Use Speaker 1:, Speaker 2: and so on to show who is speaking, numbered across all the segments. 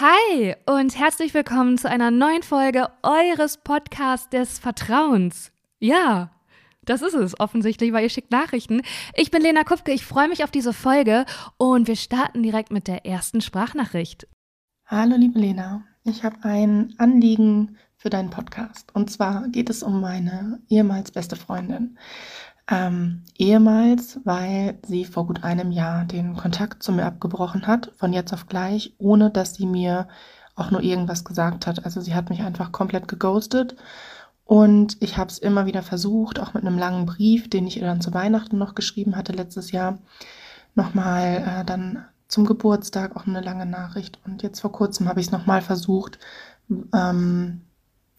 Speaker 1: Hi und herzlich willkommen zu einer neuen Folge eures Podcasts des Vertrauens. Ja, das ist es offensichtlich, weil ihr schickt Nachrichten. Ich bin Lena Kupke, ich freue mich auf diese Folge und wir starten direkt mit der ersten Sprachnachricht.
Speaker 2: Hallo liebe Lena, ich habe ein Anliegen für deinen Podcast. Und zwar geht es um meine ehemals beste Freundin. Ähm, ehemals, weil sie vor gut einem Jahr den Kontakt zu mir abgebrochen hat, von jetzt auf gleich, ohne dass sie mir auch nur irgendwas gesagt hat. Also sie hat mich einfach komplett geghostet und ich habe es immer wieder versucht, auch mit einem langen Brief, den ich ihr dann zu Weihnachten noch geschrieben hatte letztes Jahr, nochmal äh, dann zum Geburtstag auch eine lange Nachricht. Und jetzt vor kurzem habe ich es nochmal versucht, ähm,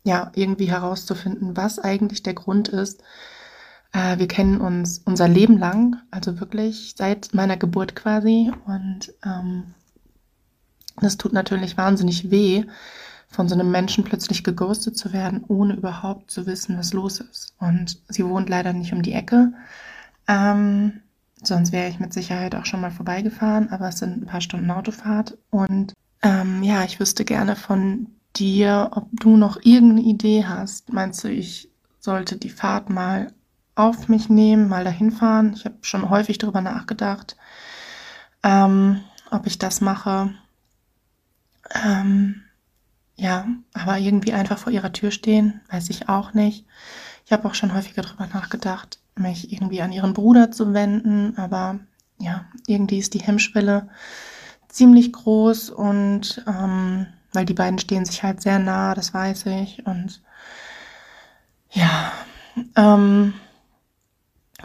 Speaker 2: ja, irgendwie herauszufinden, was eigentlich der Grund ist, äh, wir kennen uns unser Leben lang, also wirklich seit meiner Geburt quasi. Und ähm, das tut natürlich wahnsinnig weh, von so einem Menschen plötzlich geghostet zu werden, ohne überhaupt zu wissen, was los ist. Und sie wohnt leider nicht um die Ecke. Ähm, sonst wäre ich mit Sicherheit auch schon mal vorbeigefahren, aber es sind ein paar Stunden Autofahrt. Und ähm, ja, ich wüsste gerne von dir, ob du noch irgendeine Idee hast. Meinst du, ich sollte die Fahrt mal auf mich nehmen, mal dahin fahren. Ich habe schon häufig darüber nachgedacht, ähm, ob ich das mache. Ähm, ja, aber irgendwie einfach vor ihrer Tür stehen, weiß ich auch nicht. Ich habe auch schon häufiger darüber nachgedacht, mich irgendwie an ihren Bruder zu wenden, aber ja, irgendwie ist die Hemmschwelle ziemlich groß und ähm, weil die beiden stehen sich halt sehr nah, das weiß ich. Und ja, ähm,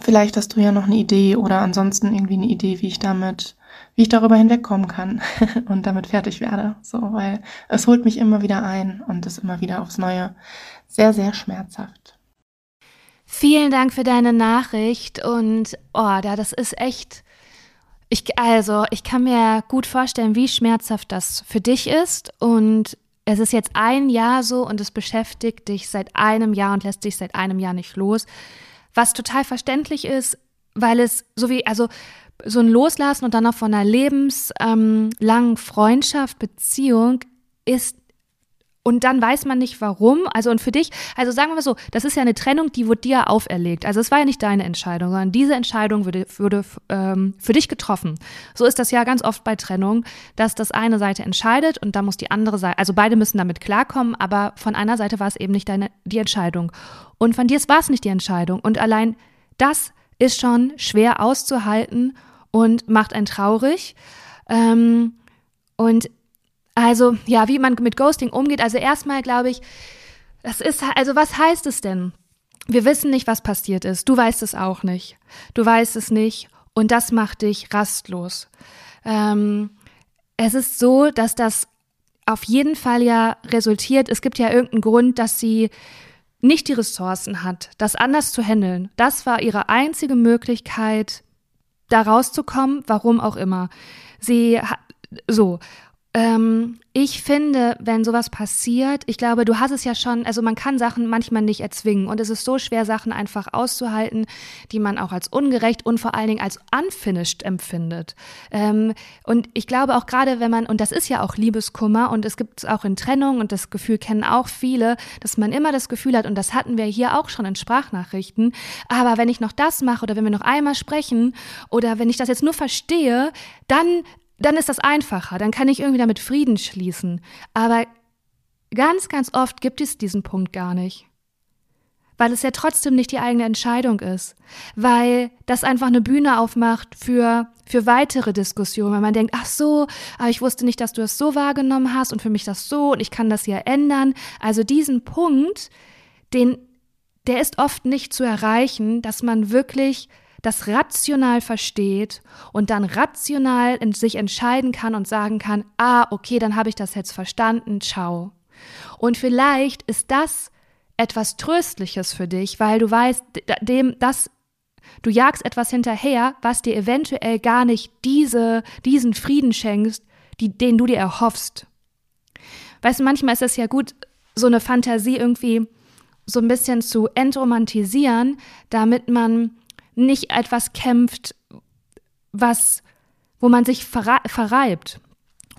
Speaker 2: Vielleicht hast du ja noch eine Idee oder ansonsten irgendwie eine Idee, wie ich damit, wie ich darüber hinwegkommen kann und damit fertig werde. So, weil es holt mich immer wieder ein und ist immer wieder aufs Neue sehr, sehr schmerzhaft.
Speaker 1: Vielen Dank für deine Nachricht und oh, da das ist echt. Ich, also, ich kann mir gut vorstellen, wie schmerzhaft das für dich ist und es ist jetzt ein Jahr so und es beschäftigt dich seit einem Jahr und lässt dich seit einem Jahr nicht los was total verständlich ist, weil es so wie, also so ein Loslassen und dann auch von einer lebenslangen Freundschaft, Beziehung ist und dann weiß man nicht warum. Also und für dich, also sagen wir so, das ist ja eine Trennung, die wurde dir auferlegt. Also es war ja nicht deine Entscheidung, sondern diese Entscheidung würde, würde ähm, für dich getroffen. So ist das ja ganz oft bei Trennung, dass das eine Seite entscheidet und dann muss die andere Seite, also beide müssen damit klarkommen, aber von einer Seite war es eben nicht deine die Entscheidung. Und von dir war es nicht die Entscheidung. Und allein das ist schon schwer auszuhalten und macht einen traurig. Ähm, und also, ja, wie man mit Ghosting umgeht. Also erstmal glaube ich, das ist, also was heißt es denn? Wir wissen nicht, was passiert ist. Du weißt es auch nicht. Du weißt es nicht. Und das macht dich rastlos. Ähm, es ist so, dass das auf jeden Fall ja resultiert. Es gibt ja irgendeinen Grund, dass sie nicht die Ressourcen hat, das anders zu handeln. Das war ihre einzige Möglichkeit, da rauszukommen, warum auch immer. Sie so. Ähm, ich finde, wenn sowas passiert, ich glaube, du hast es ja schon, also man kann Sachen manchmal nicht erzwingen und es ist so schwer, Sachen einfach auszuhalten, die man auch als ungerecht und vor allen Dingen als unfinished empfindet. Ähm, und ich glaube auch gerade, wenn man, und das ist ja auch Liebeskummer und es gibt es auch in Trennung und das Gefühl kennen auch viele, dass man immer das Gefühl hat, und das hatten wir hier auch schon in Sprachnachrichten, aber wenn ich noch das mache oder wenn wir noch einmal sprechen oder wenn ich das jetzt nur verstehe, dann dann ist das einfacher, dann kann ich irgendwie damit Frieden schließen. Aber ganz, ganz oft gibt es diesen Punkt gar nicht. Weil es ja trotzdem nicht die eigene Entscheidung ist. Weil das einfach eine Bühne aufmacht für, für weitere Diskussionen. Weil man denkt, ach so, aber ich wusste nicht, dass du es so wahrgenommen hast und für mich das so und ich kann das ja ändern. Also diesen Punkt, den, der ist oft nicht zu erreichen, dass man wirklich das rational versteht und dann rational in sich entscheiden kann und sagen kann, ah, okay, dann habe ich das jetzt verstanden, ciao. Und vielleicht ist das etwas Tröstliches für dich, weil du weißt, dem, das, du jagst etwas hinterher, was dir eventuell gar nicht diese, diesen Frieden schenkst, die, den du dir erhoffst. Weißt du, manchmal ist es ja gut, so eine Fantasie irgendwie so ein bisschen zu entromantisieren, damit man nicht etwas kämpft, was, wo man sich verreibt.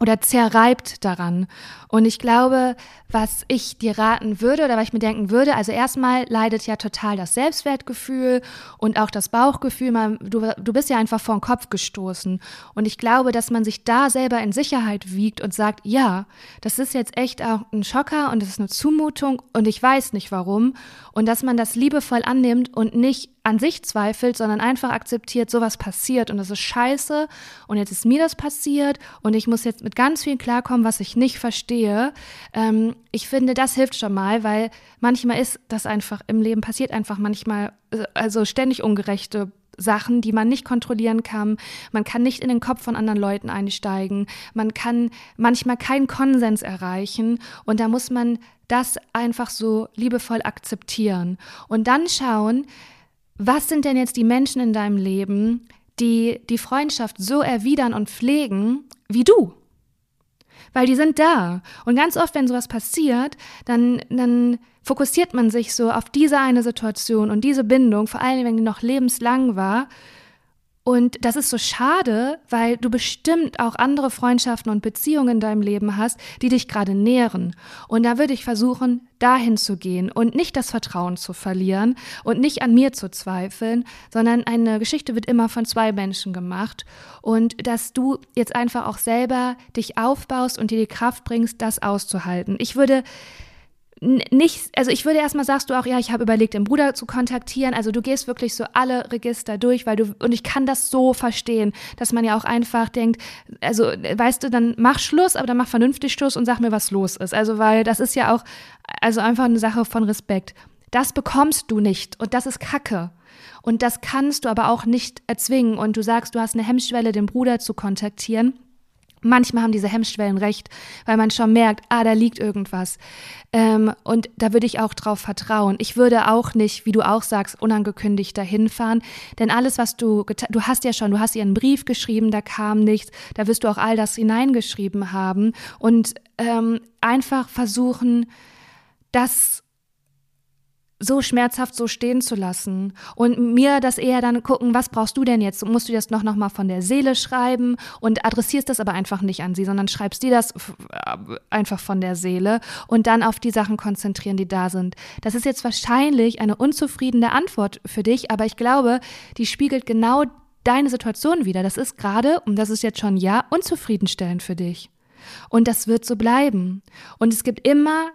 Speaker 1: oder zerreibt daran. Und ich glaube, was ich dir raten würde oder was ich mir denken würde, also erstmal leidet ja total das Selbstwertgefühl und auch das Bauchgefühl. Man, du, du bist ja einfach vor den Kopf gestoßen. Und ich glaube, dass man sich da selber in Sicherheit wiegt und sagt, ja, das ist jetzt echt auch ein Schocker und das ist eine Zumutung und ich weiß nicht warum. Und dass man das liebevoll annimmt und nicht an sich zweifelt, sondern einfach akzeptiert, sowas passiert und das ist scheiße und jetzt ist mir das passiert und ich muss jetzt mit ganz viel klarkommen, was ich nicht verstehe. Ähm, ich finde, das hilft schon mal, weil manchmal ist das einfach im Leben passiert einfach manchmal, also ständig ungerechte Sachen, die man nicht kontrollieren kann. Man kann nicht in den Kopf von anderen Leuten einsteigen. Man kann manchmal keinen Konsens erreichen. Und da muss man das einfach so liebevoll akzeptieren. Und dann schauen, was sind denn jetzt die Menschen in deinem Leben, die die Freundschaft so erwidern und pflegen wie du? Weil die sind da. Und ganz oft, wenn sowas passiert, dann, dann fokussiert man sich so auf diese eine Situation und diese Bindung, vor allem wenn die noch lebenslang war, und das ist so schade, weil du bestimmt auch andere Freundschaften und Beziehungen in deinem Leben hast, die dich gerade nähren. Und da würde ich versuchen, dahin zu gehen und nicht das Vertrauen zu verlieren und nicht an mir zu zweifeln, sondern eine Geschichte wird immer von zwei Menschen gemacht. Und dass du jetzt einfach auch selber dich aufbaust und dir die Kraft bringst, das auszuhalten. Ich würde nicht, also ich würde erstmal sagst du auch, ja, ich habe überlegt, den Bruder zu kontaktieren. Also du gehst wirklich so alle Register durch, weil du, und ich kann das so verstehen, dass man ja auch einfach denkt, also weißt du, dann mach Schluss, aber dann mach vernünftig Schluss und sag mir, was los ist. Also, weil das ist ja auch, also einfach eine Sache von Respekt. Das bekommst du nicht und das ist Kacke. Und das kannst du aber auch nicht erzwingen. Und du sagst, du hast eine Hemmschwelle, den Bruder zu kontaktieren. Manchmal haben diese Hemmschwellen recht, weil man schon merkt, ah, da liegt irgendwas. Ähm, und da würde ich auch drauf vertrauen. Ich würde auch nicht, wie du auch sagst, unangekündigt dahin fahren. Denn alles, was du, du hast ja schon, du hast ihr einen Brief geschrieben, da kam nichts, da wirst du auch all das hineingeschrieben haben. Und ähm, einfach versuchen, das so schmerzhaft so stehen zu lassen und mir das eher dann gucken, was brauchst du denn jetzt? Musst du das noch, noch mal von der Seele schreiben und adressierst das aber einfach nicht an sie, sondern schreibst dir das äh, einfach von der Seele und dann auf die Sachen konzentrieren, die da sind. Das ist jetzt wahrscheinlich eine unzufriedene Antwort für dich, aber ich glaube, die spiegelt genau deine Situation wieder. Das ist gerade, und das ist jetzt schon ja, unzufriedenstellend für dich. Und das wird so bleiben. Und es gibt immer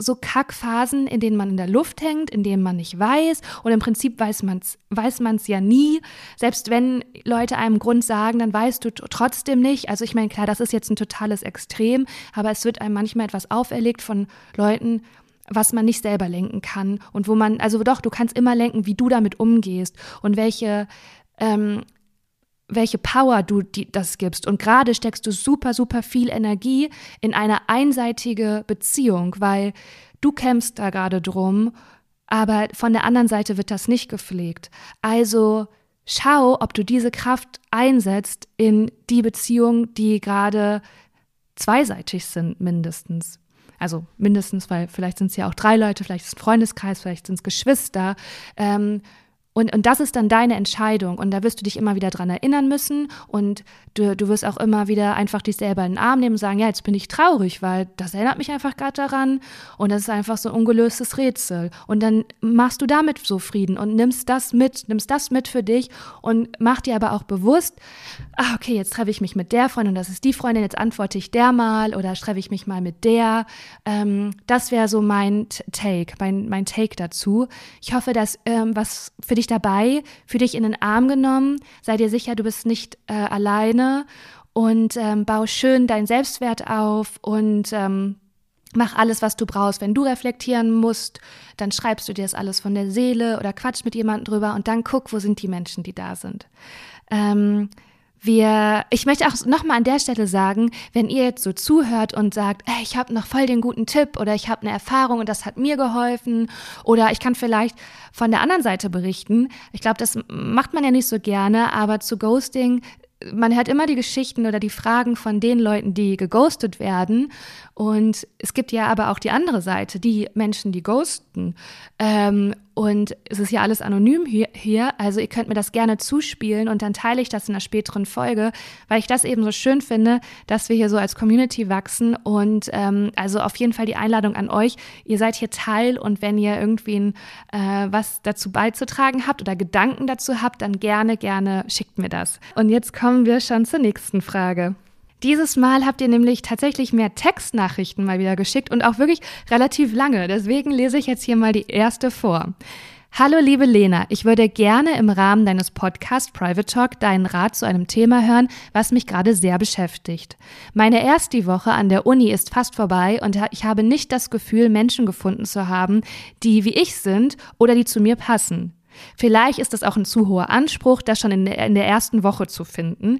Speaker 1: so Kackphasen, in denen man in der Luft hängt, in denen man nicht weiß. Und im Prinzip weiß man es weiß man's ja nie. Selbst wenn Leute einem Grund sagen, dann weißt du trotzdem nicht. Also ich meine, klar, das ist jetzt ein totales Extrem, aber es wird einem manchmal etwas auferlegt von Leuten, was man nicht selber lenken kann. Und wo man, also doch, du kannst immer lenken, wie du damit umgehst und welche ähm, welche Power du die, das gibst. Und gerade steckst du super, super viel Energie in eine einseitige Beziehung, weil du kämpfst da gerade drum, aber von der anderen Seite wird das nicht gepflegt. Also schau, ob du diese Kraft einsetzt in die Beziehung, die gerade zweiseitig sind, mindestens. Also mindestens, weil vielleicht sind es ja auch drei Leute, vielleicht ist es ein Freundeskreis, vielleicht sind es Geschwister. Ähm, und, und das ist dann deine Entscheidung. Und da wirst du dich immer wieder dran erinnern müssen. Und du, du wirst auch immer wieder einfach dich selber in den Arm nehmen und sagen, ja, jetzt bin ich traurig, weil das erinnert mich einfach gerade daran. Und das ist einfach so ein ungelöstes Rätsel. Und dann machst du damit so Frieden und nimmst das mit, nimmst das mit für dich und mach dir aber auch bewusst, ah, okay, jetzt treffe ich mich mit der Freundin und das ist die Freundin, jetzt antworte ich der mal oder treffe ich mich mal mit der. Ähm, das wäre so mein Take, mein, mein Take dazu. Ich hoffe, dass ähm, was für dich dabei, für dich in den Arm genommen. Sei dir sicher, du bist nicht äh, alleine und ähm, bau schön deinen Selbstwert auf und ähm, mach alles, was du brauchst. Wenn du reflektieren musst, dann schreibst du dir das alles von der Seele oder quatsch mit jemandem drüber und dann guck, wo sind die Menschen, die da sind. Ähm, wir, ich möchte auch nochmal an der Stelle sagen, wenn ihr jetzt so zuhört und sagt, ey, ich habe noch voll den guten Tipp oder ich habe eine Erfahrung und das hat mir geholfen oder ich kann vielleicht von der anderen Seite berichten. Ich glaube, das macht man ja nicht so gerne, aber zu Ghosting man hört immer die Geschichten oder die Fragen von den Leuten, die geghostet werden. Und es gibt ja aber auch die andere Seite, die Menschen, die ghosten. Ähm, und es ist ja alles anonym hier, also ihr könnt mir das gerne zuspielen und dann teile ich das in einer späteren Folge, weil ich das eben so schön finde, dass wir hier so als Community wachsen und ähm, also auf jeden Fall die Einladung an euch. Ihr seid hier Teil und wenn ihr irgendwie äh, was dazu beizutragen habt oder Gedanken dazu habt, dann gerne, gerne schickt mir das. Und jetzt kommen wir schon zur nächsten Frage. Dieses Mal habt ihr nämlich tatsächlich mehr Textnachrichten mal wieder geschickt und auch wirklich relativ lange. Deswegen lese ich jetzt hier mal die erste vor. Hallo liebe Lena, ich würde gerne im Rahmen deines Podcasts Private Talk deinen Rat zu einem Thema hören, was mich gerade sehr beschäftigt. Meine erste Woche an der Uni ist fast vorbei und ich habe nicht das Gefühl, Menschen gefunden zu haben, die wie ich sind oder die zu mir passen. Vielleicht ist das auch ein zu hoher Anspruch, das schon in der, in der ersten Woche zu finden.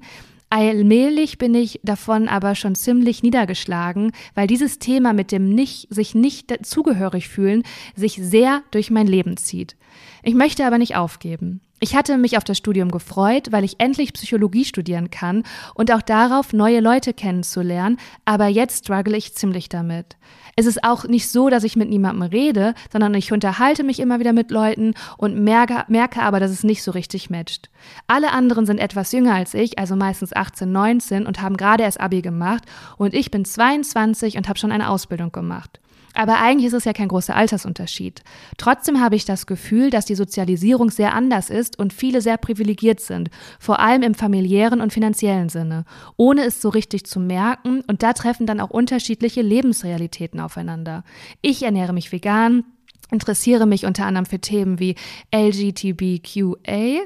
Speaker 1: Allmählich bin ich davon aber schon ziemlich niedergeschlagen, weil dieses Thema mit dem nicht, sich nicht zugehörig fühlen sich sehr durch mein Leben zieht. Ich möchte aber nicht aufgeben. Ich hatte mich auf das Studium gefreut, weil ich endlich Psychologie studieren kann und auch darauf, neue Leute kennenzulernen, aber jetzt struggle ich ziemlich damit. Es ist auch nicht so, dass ich mit niemandem rede, sondern ich unterhalte mich immer wieder mit Leuten und merke, merke aber, dass es nicht so richtig matcht. Alle anderen sind etwas jünger als ich, also meistens 18, 19 und haben gerade erst Abi gemacht und ich bin 22 und habe schon eine Ausbildung gemacht. Aber eigentlich ist es ja kein großer Altersunterschied. Trotzdem habe ich das Gefühl, dass die Sozialisierung sehr anders ist und viele sehr privilegiert sind, vor allem im familiären und finanziellen Sinne, ohne es so richtig zu merken und da treffen dann auch unterschiedliche Lebensrealitäten aufeinander. Ich ernähre mich vegan, interessiere mich unter anderem für Themen wie LGTBQA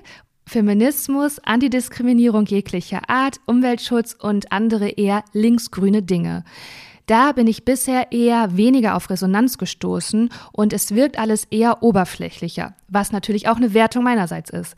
Speaker 1: Feminismus, Antidiskriminierung jeglicher Art, Umweltschutz und andere eher linksgrüne Dinge. Da bin ich bisher eher weniger auf Resonanz gestoßen und es wirkt alles eher oberflächlicher, was natürlich auch eine Wertung meinerseits ist.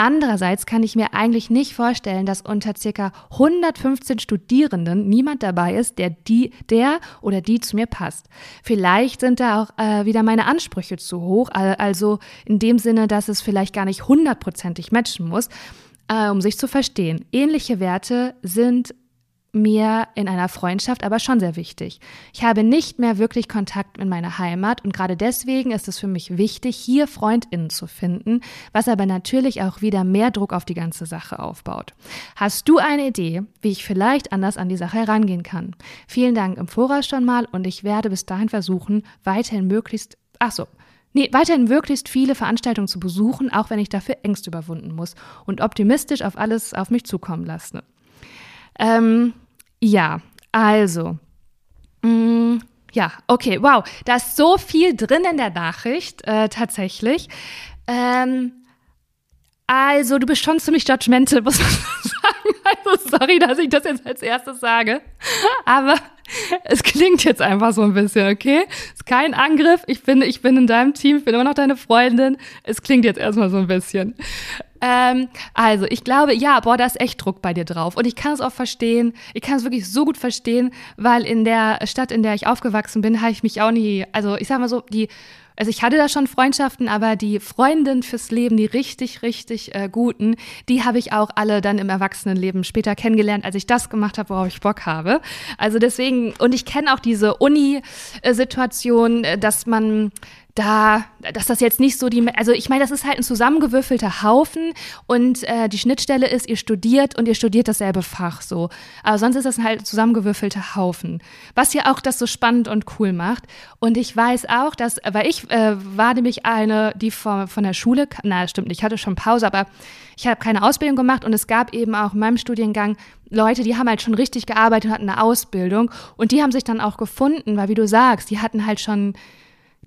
Speaker 1: Andererseits kann ich mir eigentlich nicht vorstellen, dass unter circa 115 Studierenden niemand dabei ist, der die, der oder die zu mir passt. Vielleicht sind da auch äh, wieder meine Ansprüche zu hoch, also in dem Sinne, dass es vielleicht gar nicht hundertprozentig matchen muss, äh, um sich zu verstehen. Ähnliche Werte sind mir in einer Freundschaft aber schon sehr wichtig. Ich habe nicht mehr wirklich Kontakt mit meiner Heimat und gerade deswegen ist es für mich wichtig, hier Freundinnen zu finden, was aber natürlich auch wieder mehr Druck auf die ganze Sache aufbaut. Hast du eine Idee, wie ich vielleicht anders an die Sache herangehen kann? Vielen Dank im Voraus schon mal und ich werde bis dahin versuchen, weiterhin möglichst, ach so, Nee, weiterhin möglichst viele Veranstaltungen zu besuchen, auch wenn ich dafür Ängste überwunden muss und optimistisch auf alles auf mich zukommen lasse. Ähm, ja, also. Mh, mm, ja, okay, wow. Da ist so viel drin in der Nachricht, äh, tatsächlich. Ähm, also, du bist schon ziemlich judgmental, muss man sagen. Also, sorry, dass ich das jetzt als erstes sage. Aber es klingt jetzt einfach so ein bisschen, okay? Ist kein Angriff. Ich finde, ich bin in deinem Team, ich bin immer noch deine Freundin. Es klingt jetzt erstmal so ein bisschen. Ähm, also, ich glaube, ja, boah, da ist echt Druck bei dir drauf. Und ich kann es auch verstehen. Ich kann es wirklich so gut verstehen, weil in der Stadt, in der ich aufgewachsen bin, habe ich mich auch nie, also ich sag mal so, die also ich hatte da schon Freundschaften, aber die Freundin fürs Leben, die richtig, richtig äh, guten, die habe ich auch alle dann im Erwachsenenleben später kennengelernt, als ich das gemacht habe, worauf ich Bock habe. Also deswegen, und ich kenne auch diese Uni-Situation, äh, dass man da, dass das jetzt nicht so die, also ich meine, das ist halt ein zusammengewürfelter Haufen und äh, die Schnittstelle ist, ihr studiert und ihr studiert dasselbe Fach so. Aber sonst ist das halt ein zusammengewürfelter Haufen, was ja auch das so spannend und cool macht. Und ich weiß auch, dass, weil ich äh, war nämlich eine, die von, von der Schule, na stimmt ich hatte schon Pause, aber ich habe keine Ausbildung gemacht und es gab eben auch in meinem Studiengang Leute, die haben halt schon richtig gearbeitet und hatten eine Ausbildung und die haben sich dann auch gefunden, weil wie du sagst, die hatten halt schon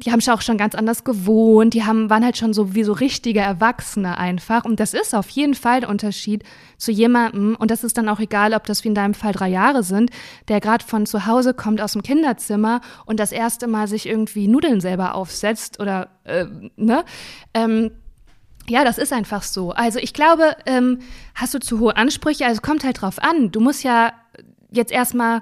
Speaker 1: die haben auch schon ganz anders gewohnt, die haben, waren halt schon so wie so richtige Erwachsene einfach. Und das ist auf jeden Fall der Unterschied zu jemandem, und das ist dann auch egal, ob das wie in deinem Fall drei Jahre sind, der gerade von zu Hause kommt aus dem Kinderzimmer und das erste Mal sich irgendwie Nudeln selber aufsetzt oder, äh, ne? Ähm, ja, das ist einfach so. Also ich glaube, ähm, hast du zu hohe Ansprüche? Also kommt halt drauf an. Du musst ja jetzt erstmal,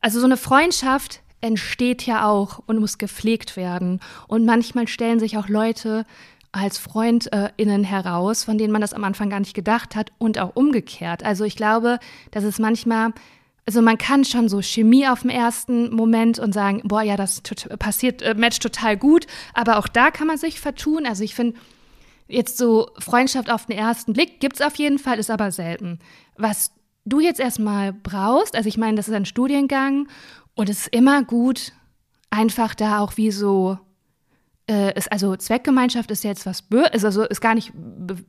Speaker 1: also so eine Freundschaft entsteht ja auch und muss gepflegt werden. Und manchmal stellen sich auch Leute als FreundInnen heraus, von denen man das am Anfang gar nicht gedacht hat und auch umgekehrt. Also ich glaube, dass es manchmal also man kann schon so Chemie auf dem ersten Moment und sagen, boah, ja, das passiert, äh, matcht total gut, aber auch da kann man sich vertun. Also ich finde, jetzt so Freundschaft auf den ersten Blick gibt es auf jeden Fall, ist aber selten. Was du jetzt erstmal brauchst, also ich meine, das ist ein Studiengang und es ist immer gut, einfach da auch wie so, äh, ist, also Zweckgemeinschaft ist jetzt was, ist also ist gar nicht,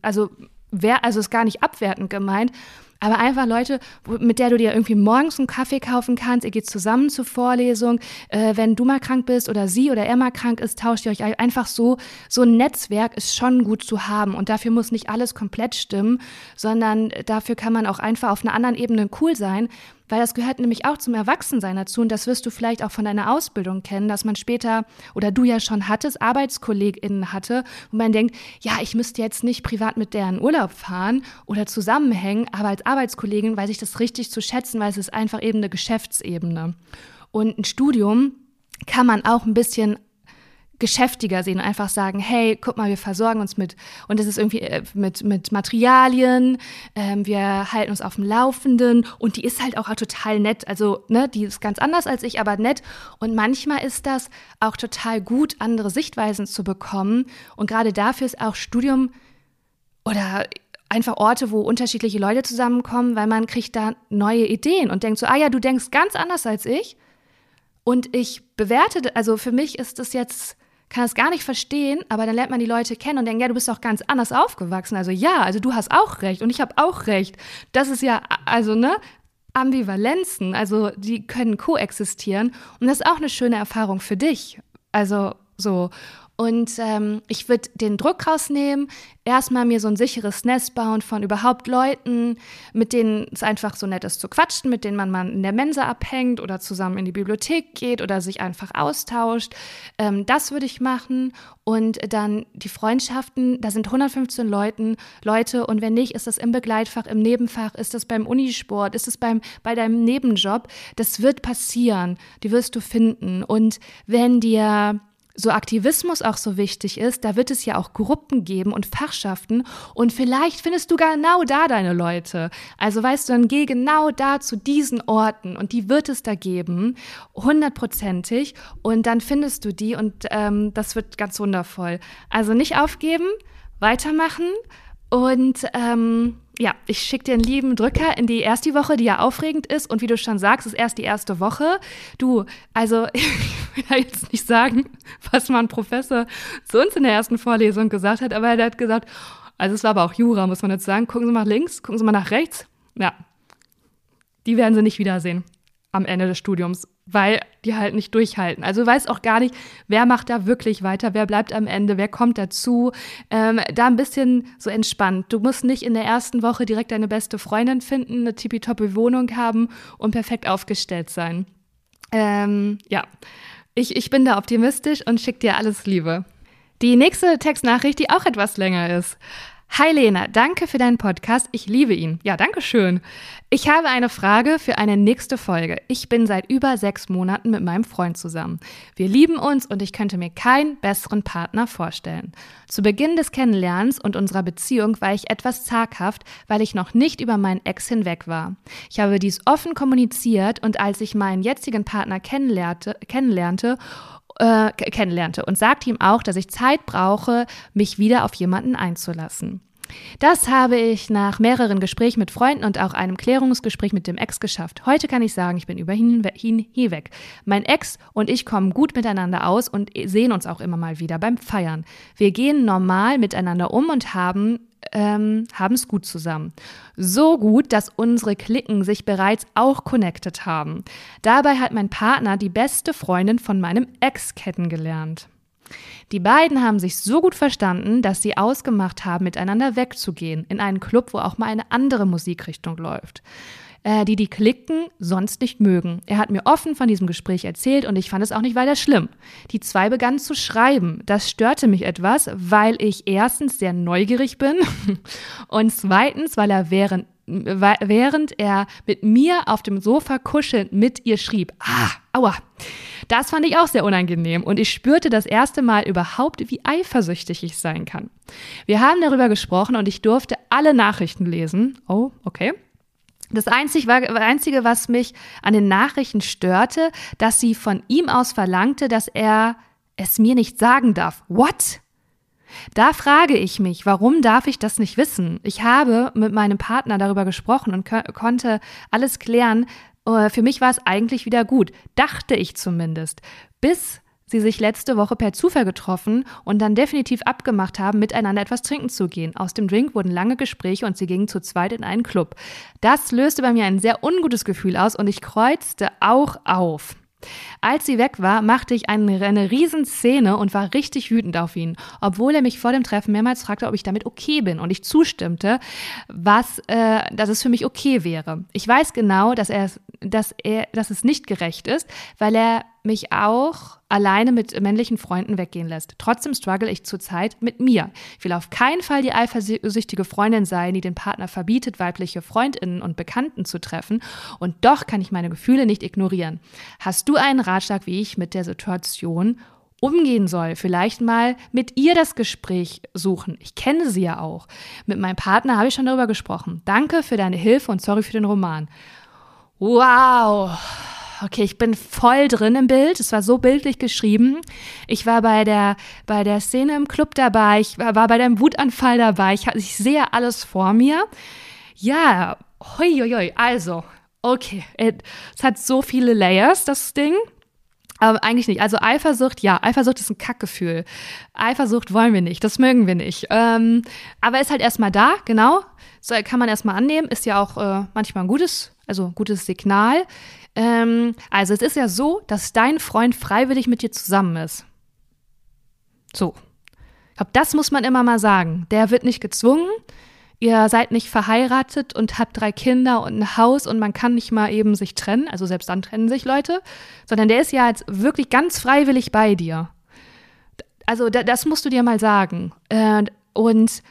Speaker 1: also wer, also ist gar nicht abwertend gemeint, aber einfach Leute, mit der du dir irgendwie morgens einen Kaffee kaufen kannst, ihr geht zusammen zur Vorlesung, äh, wenn du mal krank bist oder sie oder er mal krank ist, tauscht ihr euch einfach so. So ein Netzwerk ist schon gut zu haben. Und dafür muss nicht alles komplett stimmen, sondern dafür kann man auch einfach auf einer anderen Ebene cool sein weil das gehört nämlich auch zum Erwachsensein dazu und das wirst du vielleicht auch von deiner Ausbildung kennen, dass man später oder du ja schon hattest, ArbeitskollegInnen hatte, wo man denkt, ja, ich müsste jetzt nicht privat mit deren Urlaub fahren oder zusammenhängen, aber als Arbeitskollegin weiß ich das richtig zu schätzen, weil es ist einfach eben eine Geschäftsebene. Und ein Studium kann man auch ein bisschen geschäftiger sehen und einfach sagen, hey, guck mal, wir versorgen uns mit, und es ist irgendwie äh, mit, mit Materialien, ähm, wir halten uns auf dem Laufenden und die ist halt auch total nett. Also, ne, die ist ganz anders als ich, aber nett. Und manchmal ist das auch total gut, andere Sichtweisen zu bekommen. Und gerade dafür ist auch Studium oder einfach Orte, wo unterschiedliche Leute zusammenkommen, weil man kriegt da neue Ideen und denkt so, ah ja, du denkst ganz anders als ich. Und ich bewerte, also für mich ist das jetzt kann es gar nicht verstehen, aber dann lernt man die Leute kennen und denkt, ja, du bist doch ganz anders aufgewachsen. Also ja, also du hast auch recht und ich habe auch recht. Das ist ja, also, ne? Ambivalenzen, also die können koexistieren und das ist auch eine schöne Erfahrung für dich. Also so. Und ähm, ich würde den Druck rausnehmen, erstmal mir so ein sicheres Nest bauen von überhaupt Leuten, mit denen es einfach so nett ist zu quatschen, mit denen man mal in der Mensa abhängt oder zusammen in die Bibliothek geht oder sich einfach austauscht. Ähm, das würde ich machen. Und dann die Freundschaften, da sind 115 Leuten, Leute und wenn nicht, ist das im Begleitfach, im Nebenfach, ist das beim Unisport, ist es beim, bei deinem Nebenjob. Das wird passieren, die wirst du finden. Und wenn dir so Aktivismus auch so wichtig ist, da wird es ja auch Gruppen geben und Fachschaften und vielleicht findest du genau da deine Leute. Also weißt du, dann geh genau da zu diesen Orten und die wird es da geben, hundertprozentig und dann findest du die und ähm, das wird ganz wundervoll. Also nicht aufgeben, weitermachen und ähm, ja, ich schicke dir einen lieben Drücker in die erste Woche, die ja aufregend ist. Und wie du schon sagst, ist erst die erste Woche. Du, also ich will jetzt nicht sagen, was mein Professor zu uns in der ersten Vorlesung gesagt hat, aber er hat gesagt, also es war aber auch Jura, muss man jetzt sagen, gucken Sie mal links, gucken Sie mal nach rechts. Ja, die werden Sie nicht wiedersehen am Ende des Studiums weil die halt nicht durchhalten. Also du weißt auch gar nicht, wer macht da wirklich weiter, wer bleibt am Ende, wer kommt dazu. Ähm, da ein bisschen so entspannt. Du musst nicht in der ersten Woche direkt deine beste Freundin finden, eine tippitoppi Wohnung haben und perfekt aufgestellt sein. Ähm, ja, ich, ich bin da optimistisch und schick dir alles Liebe. Die nächste Textnachricht, die auch etwas länger ist. Hi Lena, danke für deinen Podcast. Ich liebe ihn. Ja, danke schön. Ich habe eine Frage für eine nächste Folge. Ich bin seit über sechs Monaten mit meinem Freund zusammen. Wir lieben uns und ich könnte mir keinen besseren Partner vorstellen. Zu Beginn des Kennenlernens und unserer Beziehung war ich etwas zaghaft, weil ich noch nicht über meinen Ex hinweg war. Ich habe dies offen kommuniziert und als ich meinen jetzigen Partner kennenlernte, kennenlernte äh, kennenlernte und sagte ihm auch, dass ich Zeit brauche, mich wieder auf jemanden einzulassen. Das habe ich nach mehreren Gesprächen mit Freunden und auch einem Klärungsgespräch mit dem Ex geschafft. Heute kann ich sagen, ich bin über ihn hinweg. Mein Ex und ich kommen gut miteinander aus und sehen uns auch immer mal wieder beim Feiern. Wir gehen normal miteinander um und haben ähm, haben es gut zusammen. So gut, dass unsere Klicken sich bereits auch connected haben. Dabei hat mein Partner die beste Freundin von meinem Ex kennengelernt. Die beiden haben sich so gut verstanden, dass sie ausgemacht haben, miteinander wegzugehen, in einen Club, wo auch mal eine andere Musikrichtung läuft äh, die die Klicken sonst nicht mögen. Er hat mir offen von diesem Gespräch erzählt und ich fand es auch nicht weiter schlimm. Die zwei begannen zu schreiben. Das störte mich etwas, weil ich erstens sehr neugierig bin und zweitens, weil er während während er mit mir auf dem Sofa kuschelnd mit ihr schrieb. Ah, aua. Das fand ich auch sehr unangenehm und ich spürte das erste Mal überhaupt, wie eifersüchtig ich sein kann. Wir haben darüber gesprochen und ich durfte alle Nachrichten lesen. Oh, okay. Das Einzige, Einzige, was mich an den Nachrichten störte, dass sie von ihm aus verlangte, dass er es mir nicht sagen darf. What? Da frage ich mich, warum darf ich das nicht wissen? Ich habe mit meinem Partner darüber gesprochen und konnte alles klären. Äh, für mich war es eigentlich wieder gut, dachte ich zumindest, bis sie sich letzte Woche per Zufall getroffen und dann definitiv abgemacht haben, miteinander etwas trinken zu gehen. Aus dem Drink wurden lange Gespräche und sie gingen zu zweit in einen Club. Das löste bei mir ein sehr ungutes Gefühl aus und ich kreuzte auch auf. Als sie weg war, machte ich eine, eine Riesenszene und war richtig wütend auf ihn, obwohl er mich vor dem Treffen mehrmals fragte, ob ich damit okay bin und ich zustimmte, was, äh, dass es für mich okay wäre. Ich weiß genau, dass er, dass er, dass es nicht gerecht ist, weil er mich auch alleine mit männlichen Freunden weggehen lässt. Trotzdem struggle ich zurzeit mit mir. Ich will auf keinen Fall die eifersüchtige Freundin sein, die den Partner verbietet, weibliche Freundinnen und Bekannten zu treffen. Und doch kann ich meine Gefühle nicht ignorieren. Hast du einen Ratschlag, wie ich mit der Situation umgehen soll. Vielleicht mal mit ihr das Gespräch suchen. Ich kenne sie ja auch. Mit meinem Partner habe ich schon darüber gesprochen. Danke für deine Hilfe und sorry für den Roman. Wow okay, ich bin voll drin im Bild. Es war so bildlich geschrieben. Ich war bei der, bei der Szene im Club dabei. Ich war, war bei deinem Wutanfall dabei. Ich, ich sehe alles vor mir. Ja, hoi, hoi, hoi. Also, okay. Es hat so viele Layers, das Ding. Aber eigentlich nicht. Also Eifersucht, ja, Eifersucht ist ein Kackgefühl. Eifersucht wollen wir nicht, das mögen wir nicht. Ähm, aber ist halt erstmal da, genau. So kann man erstmal annehmen, ist ja auch äh, manchmal ein gutes, also gutes Signal. Ähm, also es ist ja so, dass dein Freund freiwillig mit dir zusammen ist. So. Ich glaube, das muss man immer mal sagen. Der wird nicht gezwungen. Ihr seid nicht verheiratet und habt drei Kinder und ein Haus und man kann nicht mal eben sich trennen. Also selbst dann trennen sich Leute. Sondern der ist ja jetzt wirklich ganz freiwillig bei dir. Also das musst du dir mal sagen. Äh, und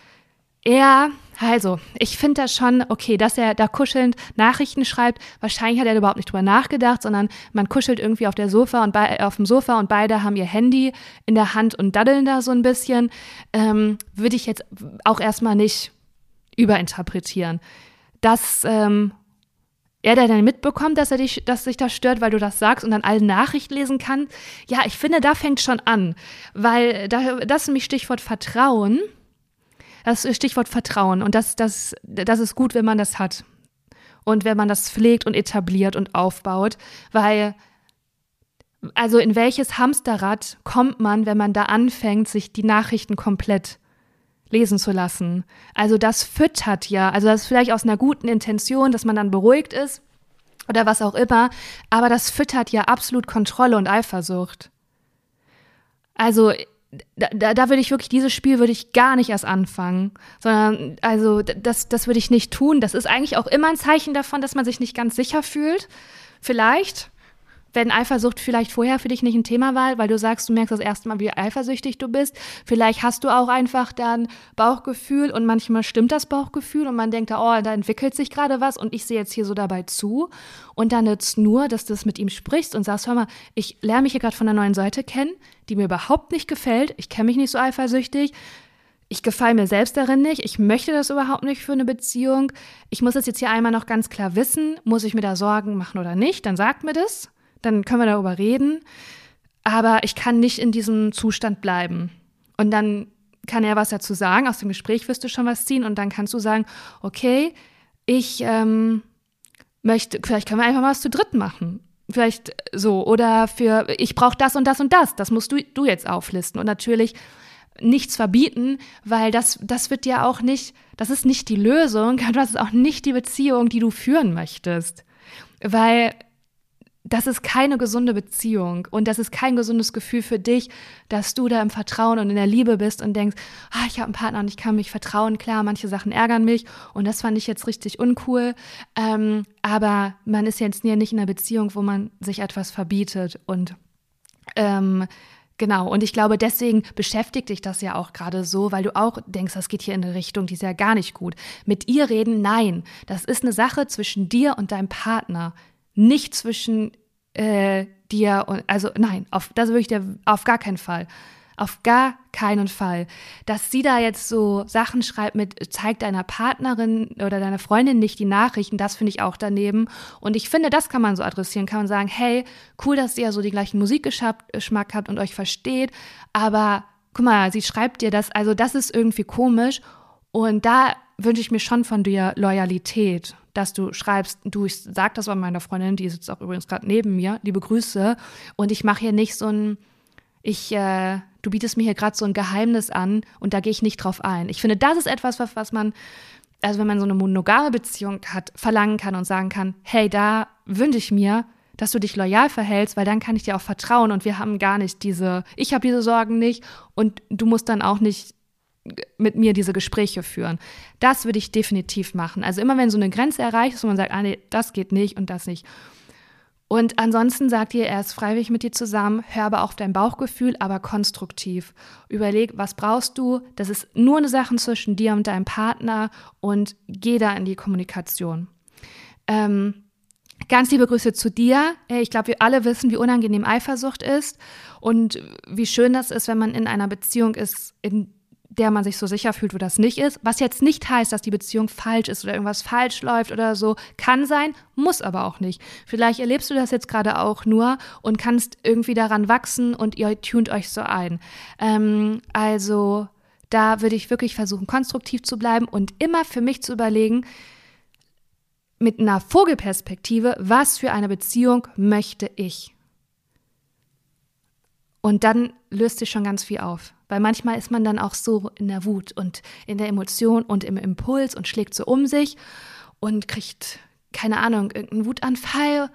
Speaker 1: er also, ich finde das schon okay, dass er da kuschelnd Nachrichten schreibt. Wahrscheinlich hat er überhaupt nicht drüber nachgedacht, sondern man kuschelt irgendwie auf der Sofa und bei, auf dem Sofa und beide haben ihr Handy in der Hand und daddeln da so ein bisschen. Ähm, Würde ich jetzt auch erstmal nicht überinterpretieren. Dass ähm, er da dann mitbekommt, dass er dich, dass sich das stört, weil du das sagst und dann alle Nachrichten lesen kann. Ja, ich finde, da fängt schon an, weil da, das ist nämlich Stichwort Vertrauen das Stichwort Vertrauen. Und das, das, das ist gut, wenn man das hat. Und wenn man das pflegt und etabliert und aufbaut, weil also in welches Hamsterrad kommt man, wenn man da anfängt, sich die Nachrichten komplett lesen zu lassen? Also das füttert ja, also das ist vielleicht aus einer guten Intention, dass man dann beruhigt ist oder was auch immer, aber das füttert ja absolut Kontrolle und Eifersucht. Also da, da, da würde ich wirklich, dieses Spiel würde ich gar nicht erst anfangen, sondern also das, das würde ich nicht tun. Das ist eigentlich auch immer ein Zeichen davon, dass man sich nicht ganz sicher fühlt. Vielleicht wenn Eifersucht vielleicht vorher für dich nicht ein Thema war, weil du sagst, du merkst das erste Mal, wie eifersüchtig du bist. Vielleicht hast du auch einfach dann Bauchgefühl und manchmal stimmt das Bauchgefühl und man denkt, oh, da entwickelt sich gerade was und ich sehe jetzt hier so dabei zu. Und dann nützt nur, dass du es mit ihm sprichst und sagst, hör mal, ich lerne mich hier gerade von der neuen Seite kennen, die mir überhaupt nicht gefällt. Ich kenne mich nicht so eifersüchtig ich gefalle mir selbst darin nicht, ich möchte das überhaupt nicht für eine Beziehung. Ich muss es jetzt hier einmal noch ganz klar wissen, muss ich mir da Sorgen machen oder nicht, dann sagt mir das dann können wir darüber reden. Aber ich kann nicht in diesem Zustand bleiben. Und dann kann er was dazu sagen. Aus dem Gespräch wirst du schon was ziehen. Und dann kannst du sagen, okay, ich ähm, möchte, vielleicht können wir einfach mal was zu dritt machen. Vielleicht so. Oder für, ich brauche das und das und das. Das musst du, du jetzt auflisten. Und natürlich nichts verbieten, weil das, das wird ja auch nicht, das ist nicht die Lösung, das ist auch nicht die Beziehung, die du führen möchtest. Weil das ist keine gesunde Beziehung und das ist kein gesundes Gefühl für dich, dass du da im Vertrauen und in der Liebe bist und denkst, ah, ich habe einen Partner und ich kann mich vertrauen. Klar, manche Sachen ärgern mich und das fand ich jetzt richtig uncool. Ähm, aber man ist jetzt nicht in einer Beziehung, wo man sich etwas verbietet und ähm, Genau, und ich glaube, deswegen beschäftigt dich das ja auch gerade so, weil du auch denkst, das geht hier in eine Richtung, die ist ja gar nicht gut. Mit ihr reden, nein, das ist eine Sache zwischen dir und deinem Partner nicht zwischen äh, dir und, also nein, auf, das würde ich dir auf gar keinen Fall. Auf gar keinen Fall. Dass sie da jetzt so Sachen schreibt mit, zeig deiner Partnerin oder deiner Freundin nicht die Nachrichten, das finde ich auch daneben. Und ich finde, das kann man so adressieren, kann man sagen, hey, cool, dass ihr so den gleichen Musikgeschmack habt und euch versteht, aber guck mal, sie schreibt dir das, also das ist irgendwie komisch. Und da wünsche ich mir schon von dir Loyalität, dass du schreibst, du, ich sag das bei meiner Freundin, die sitzt auch übrigens gerade neben mir, liebe Grüße. Und ich mache hier nicht so ein, ich, äh, du bietest mir hier gerade so ein Geheimnis an und da gehe ich nicht drauf ein. Ich finde, das ist etwas, was, man, also wenn man so eine monogame Beziehung hat, verlangen kann und sagen kann, hey, da wünsche ich mir, dass du dich loyal verhältst, weil dann kann ich dir auch vertrauen und wir haben gar nicht diese, ich habe diese Sorgen nicht und du musst dann auch nicht mit mir diese Gespräche führen. Das würde ich definitiv machen. Also immer wenn so eine Grenze erreicht ist, wo man sagt, ah nee, das geht nicht und das nicht. Und ansonsten sagt ihr, er ist freiwillig mit dir zusammen, hör aber auf dein Bauchgefühl, aber konstruktiv. Überleg, was brauchst du? Das ist nur eine Sache zwischen dir und deinem Partner und geh da in die Kommunikation. Ähm, Ganz liebe Grüße zu dir. Ich glaube, wir alle wissen, wie unangenehm Eifersucht ist und wie schön das ist, wenn man in einer Beziehung ist, in der man sich so sicher fühlt, wo das nicht ist. Was jetzt nicht heißt, dass die Beziehung falsch ist oder irgendwas falsch läuft oder so. Kann sein, muss aber auch nicht. Vielleicht erlebst du das jetzt gerade auch nur und kannst irgendwie daran wachsen und ihr tunt euch so ein. Ähm, also da würde ich wirklich versuchen, konstruktiv zu bleiben und immer für mich zu überlegen, mit einer Vogelperspektive, was für eine Beziehung möchte ich? Und dann löst sich schon ganz viel auf. Weil manchmal ist man dann auch so in der Wut und in der Emotion und im Impuls und schlägt so um sich und kriegt, keine Ahnung, irgendeinen Wutanfall.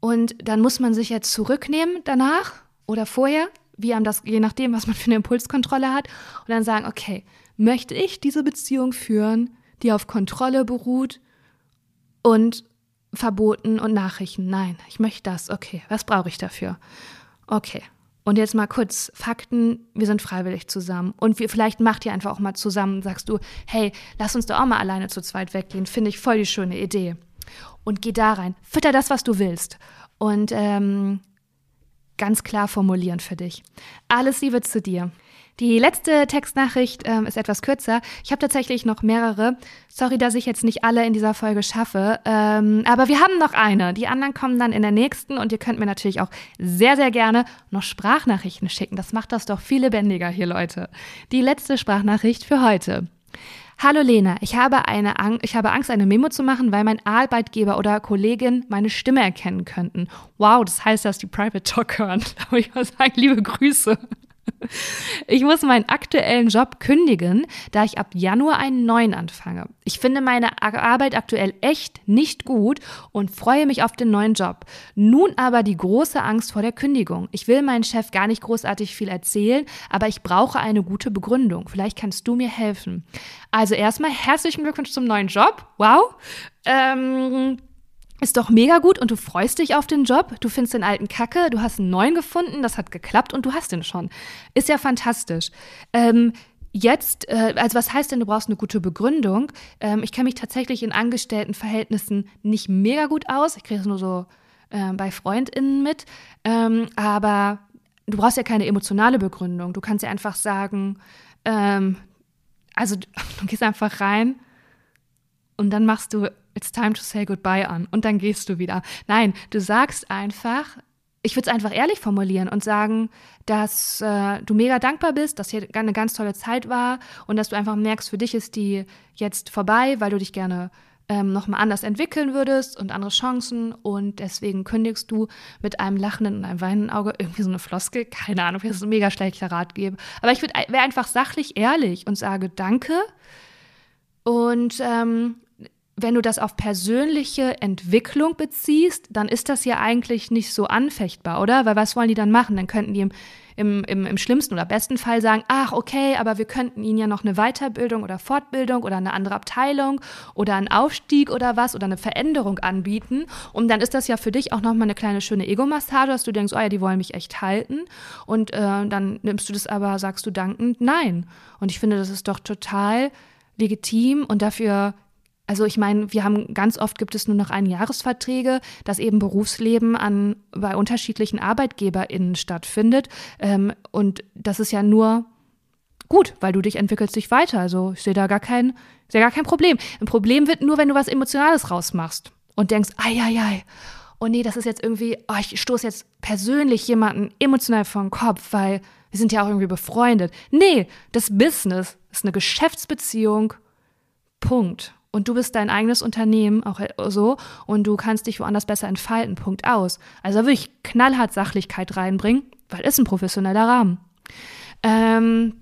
Speaker 1: Und dann muss man sich jetzt zurücknehmen danach oder vorher, wie einem das, je nachdem, was man für eine Impulskontrolle hat, und dann sagen, okay, möchte ich diese Beziehung führen, die auf Kontrolle beruht und Verboten und Nachrichten? Nein, ich möchte das. Okay, was brauche ich dafür? Okay, und jetzt mal kurz Fakten, wir sind freiwillig zusammen. Und wir, vielleicht macht ihr einfach auch mal zusammen, sagst du, hey, lass uns doch auch mal alleine zu zweit weggehen. Finde ich voll die schöne Idee. Und geh da rein. Fütter das, was du willst. Und ähm, ganz klar formulieren für dich. Alles Liebe zu dir. Die letzte Textnachricht ähm, ist etwas kürzer. Ich habe tatsächlich noch mehrere. Sorry, dass ich jetzt nicht alle in dieser Folge schaffe. Ähm, aber wir haben noch eine. Die anderen kommen dann in der nächsten und ihr könnt mir natürlich auch sehr, sehr gerne noch Sprachnachrichten schicken. Das macht das doch viel lebendiger hier, Leute. Die letzte Sprachnachricht für heute. Hallo Lena, ich habe, eine Ang ich habe Angst, eine Memo zu machen, weil mein Arbeitgeber oder Kollegin meine Stimme erkennen könnten. Wow, das heißt, dass die Private Talk hören. Würde ich mal sagen, liebe Grüße. Ich muss meinen aktuellen Job kündigen, da ich ab Januar einen neuen anfange. Ich finde meine Arbeit aktuell echt nicht gut und freue mich auf den neuen Job. Nun aber die große Angst vor der Kündigung. Ich will meinem Chef gar nicht großartig viel erzählen, aber ich brauche eine gute Begründung. Vielleicht kannst du mir helfen. Also erstmal herzlichen Glückwunsch zum neuen Job. Wow. Ähm, ist doch mega gut und du freust dich auf den Job. Du findest den alten Kacke, du hast einen neuen gefunden, das hat geklappt und du hast den schon. Ist ja fantastisch. Ähm, jetzt, äh, also was heißt denn, du brauchst eine gute Begründung? Ähm, ich kenne mich tatsächlich in Angestelltenverhältnissen nicht mega gut aus. Ich kriege es nur so äh, bei FreundInnen mit. Ähm, aber du brauchst ja keine emotionale Begründung. Du kannst ja einfach sagen, ähm, also du gehst einfach rein und dann machst du It's time to say goodbye an und dann gehst du wieder. Nein, du sagst einfach, ich würde es einfach ehrlich formulieren und sagen, dass äh, du mega dankbar bist, dass hier eine ganz tolle Zeit war und dass du einfach merkst, für dich ist die jetzt vorbei, weil du dich gerne ähm, nochmal anders entwickeln würdest und andere Chancen und deswegen kündigst du mit einem lachenden und einem weinenden Auge irgendwie so eine Floskel, keine Ahnung, das ist ein mega schlechter Rat gebe. Aber ich wäre einfach sachlich ehrlich und sage Danke und ähm, wenn du das auf persönliche Entwicklung beziehst, dann ist das ja eigentlich nicht so anfechtbar, oder? Weil was wollen die dann machen? Dann könnten die im, im, im, im schlimmsten oder besten Fall sagen, ach, okay, aber wir könnten ihnen ja noch eine Weiterbildung oder Fortbildung oder eine andere Abteilung oder einen Aufstieg oder was oder eine Veränderung anbieten. Und dann ist das ja für dich auch nochmal eine kleine schöne Ego-Massage, dass du denkst, oh ja, die wollen mich echt halten. Und äh, dann nimmst du das aber, sagst du dankend, nein. Und ich finde, das ist doch total legitim und dafür Also ich meine, wir haben ganz oft gibt es nur noch Einjahresverträge, dass eben Berufsleben an bei unterschiedlichen ArbeitgeberInnen stattfindet. Ähm, und das ist ja nur gut, weil du dich entwickelst dich weiter. Also ich sehe da gar kein, sehe gar kein Problem. Ein Problem wird nur, wenn du was Emotionales rausmachst und denkst, ai, ai, ai, oh nee, das ist jetzt irgendwie, oh, ich stoße jetzt persönlich jemanden emotional den Kopf, weil wir sind ja auch irgendwie befreundet. Nee, das Business ist eine Geschäftsbeziehung. Punkt. Und du bist dein eigenes Unternehmen, auch so, und du kannst dich woanders besser entfalten. Punkt aus. Also da würde ich knallhart Sachlichkeit reinbringen, weil es ein professioneller Rahmen. Ähm,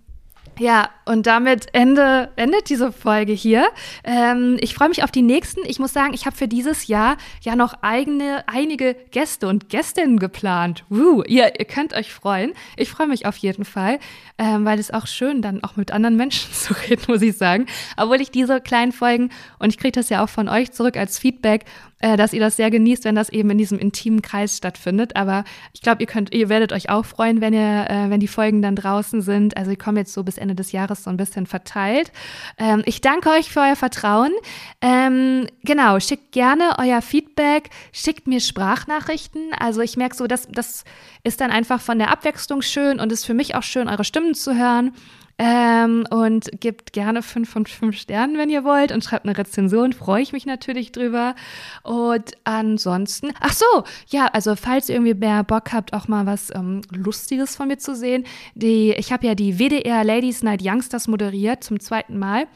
Speaker 1: ja, und damit Ende, endet diese Folge hier. Ähm, ich freue mich auf die nächsten. Ich muss sagen, ich habe für dieses Jahr ja noch eigene, einige Gäste und Gästinnen geplant. Woo, ihr, ihr könnt euch freuen. Ich freue mich auf jeden Fall, ähm, weil es auch schön dann auch mit anderen Menschen zu reden, muss ich sagen. Obwohl ich diese kleinen Folgen, und ich kriege das ja auch von euch zurück als Feedback, dass ihr das sehr genießt, wenn das eben in diesem intimen Kreis stattfindet. Aber ich glaube, ihr könnt, ihr werdet euch auch freuen, wenn ihr, äh, wenn die Folgen dann draußen sind. Also ich komme jetzt so bis Ende des Jahres so ein bisschen verteilt. Ähm, ich danke euch für euer Vertrauen. Ähm, genau, schickt gerne euer Feedback, schickt mir Sprachnachrichten. Also ich merke so, dass das ist dann einfach von der Abwechslung schön und ist für mich auch schön, eure Stimmen zu hören. Ähm, und gebt gerne fünf von fünf Sternen, wenn ihr wollt, und schreibt eine Rezension, freue ich mich natürlich drüber. Und ansonsten, ach so, ja, also falls ihr irgendwie mehr Bock habt, auch mal was ähm, Lustiges von mir zu sehen, die, ich habe ja die WDR Ladies Night Youngsters moderiert zum zweiten Mal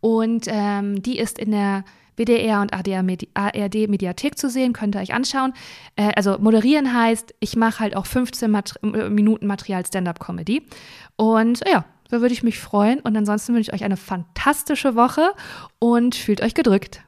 Speaker 1: und ähm, die ist in der WDR und ARD Mediathek zu sehen, könnt ihr euch anschauen. Äh, also moderieren heißt, ich mache halt auch 15 Mat Minuten Material Stand-up-Comedy. Und ja, da würde ich mich freuen. Und ansonsten wünsche ich euch eine fantastische Woche und fühlt euch gedrückt.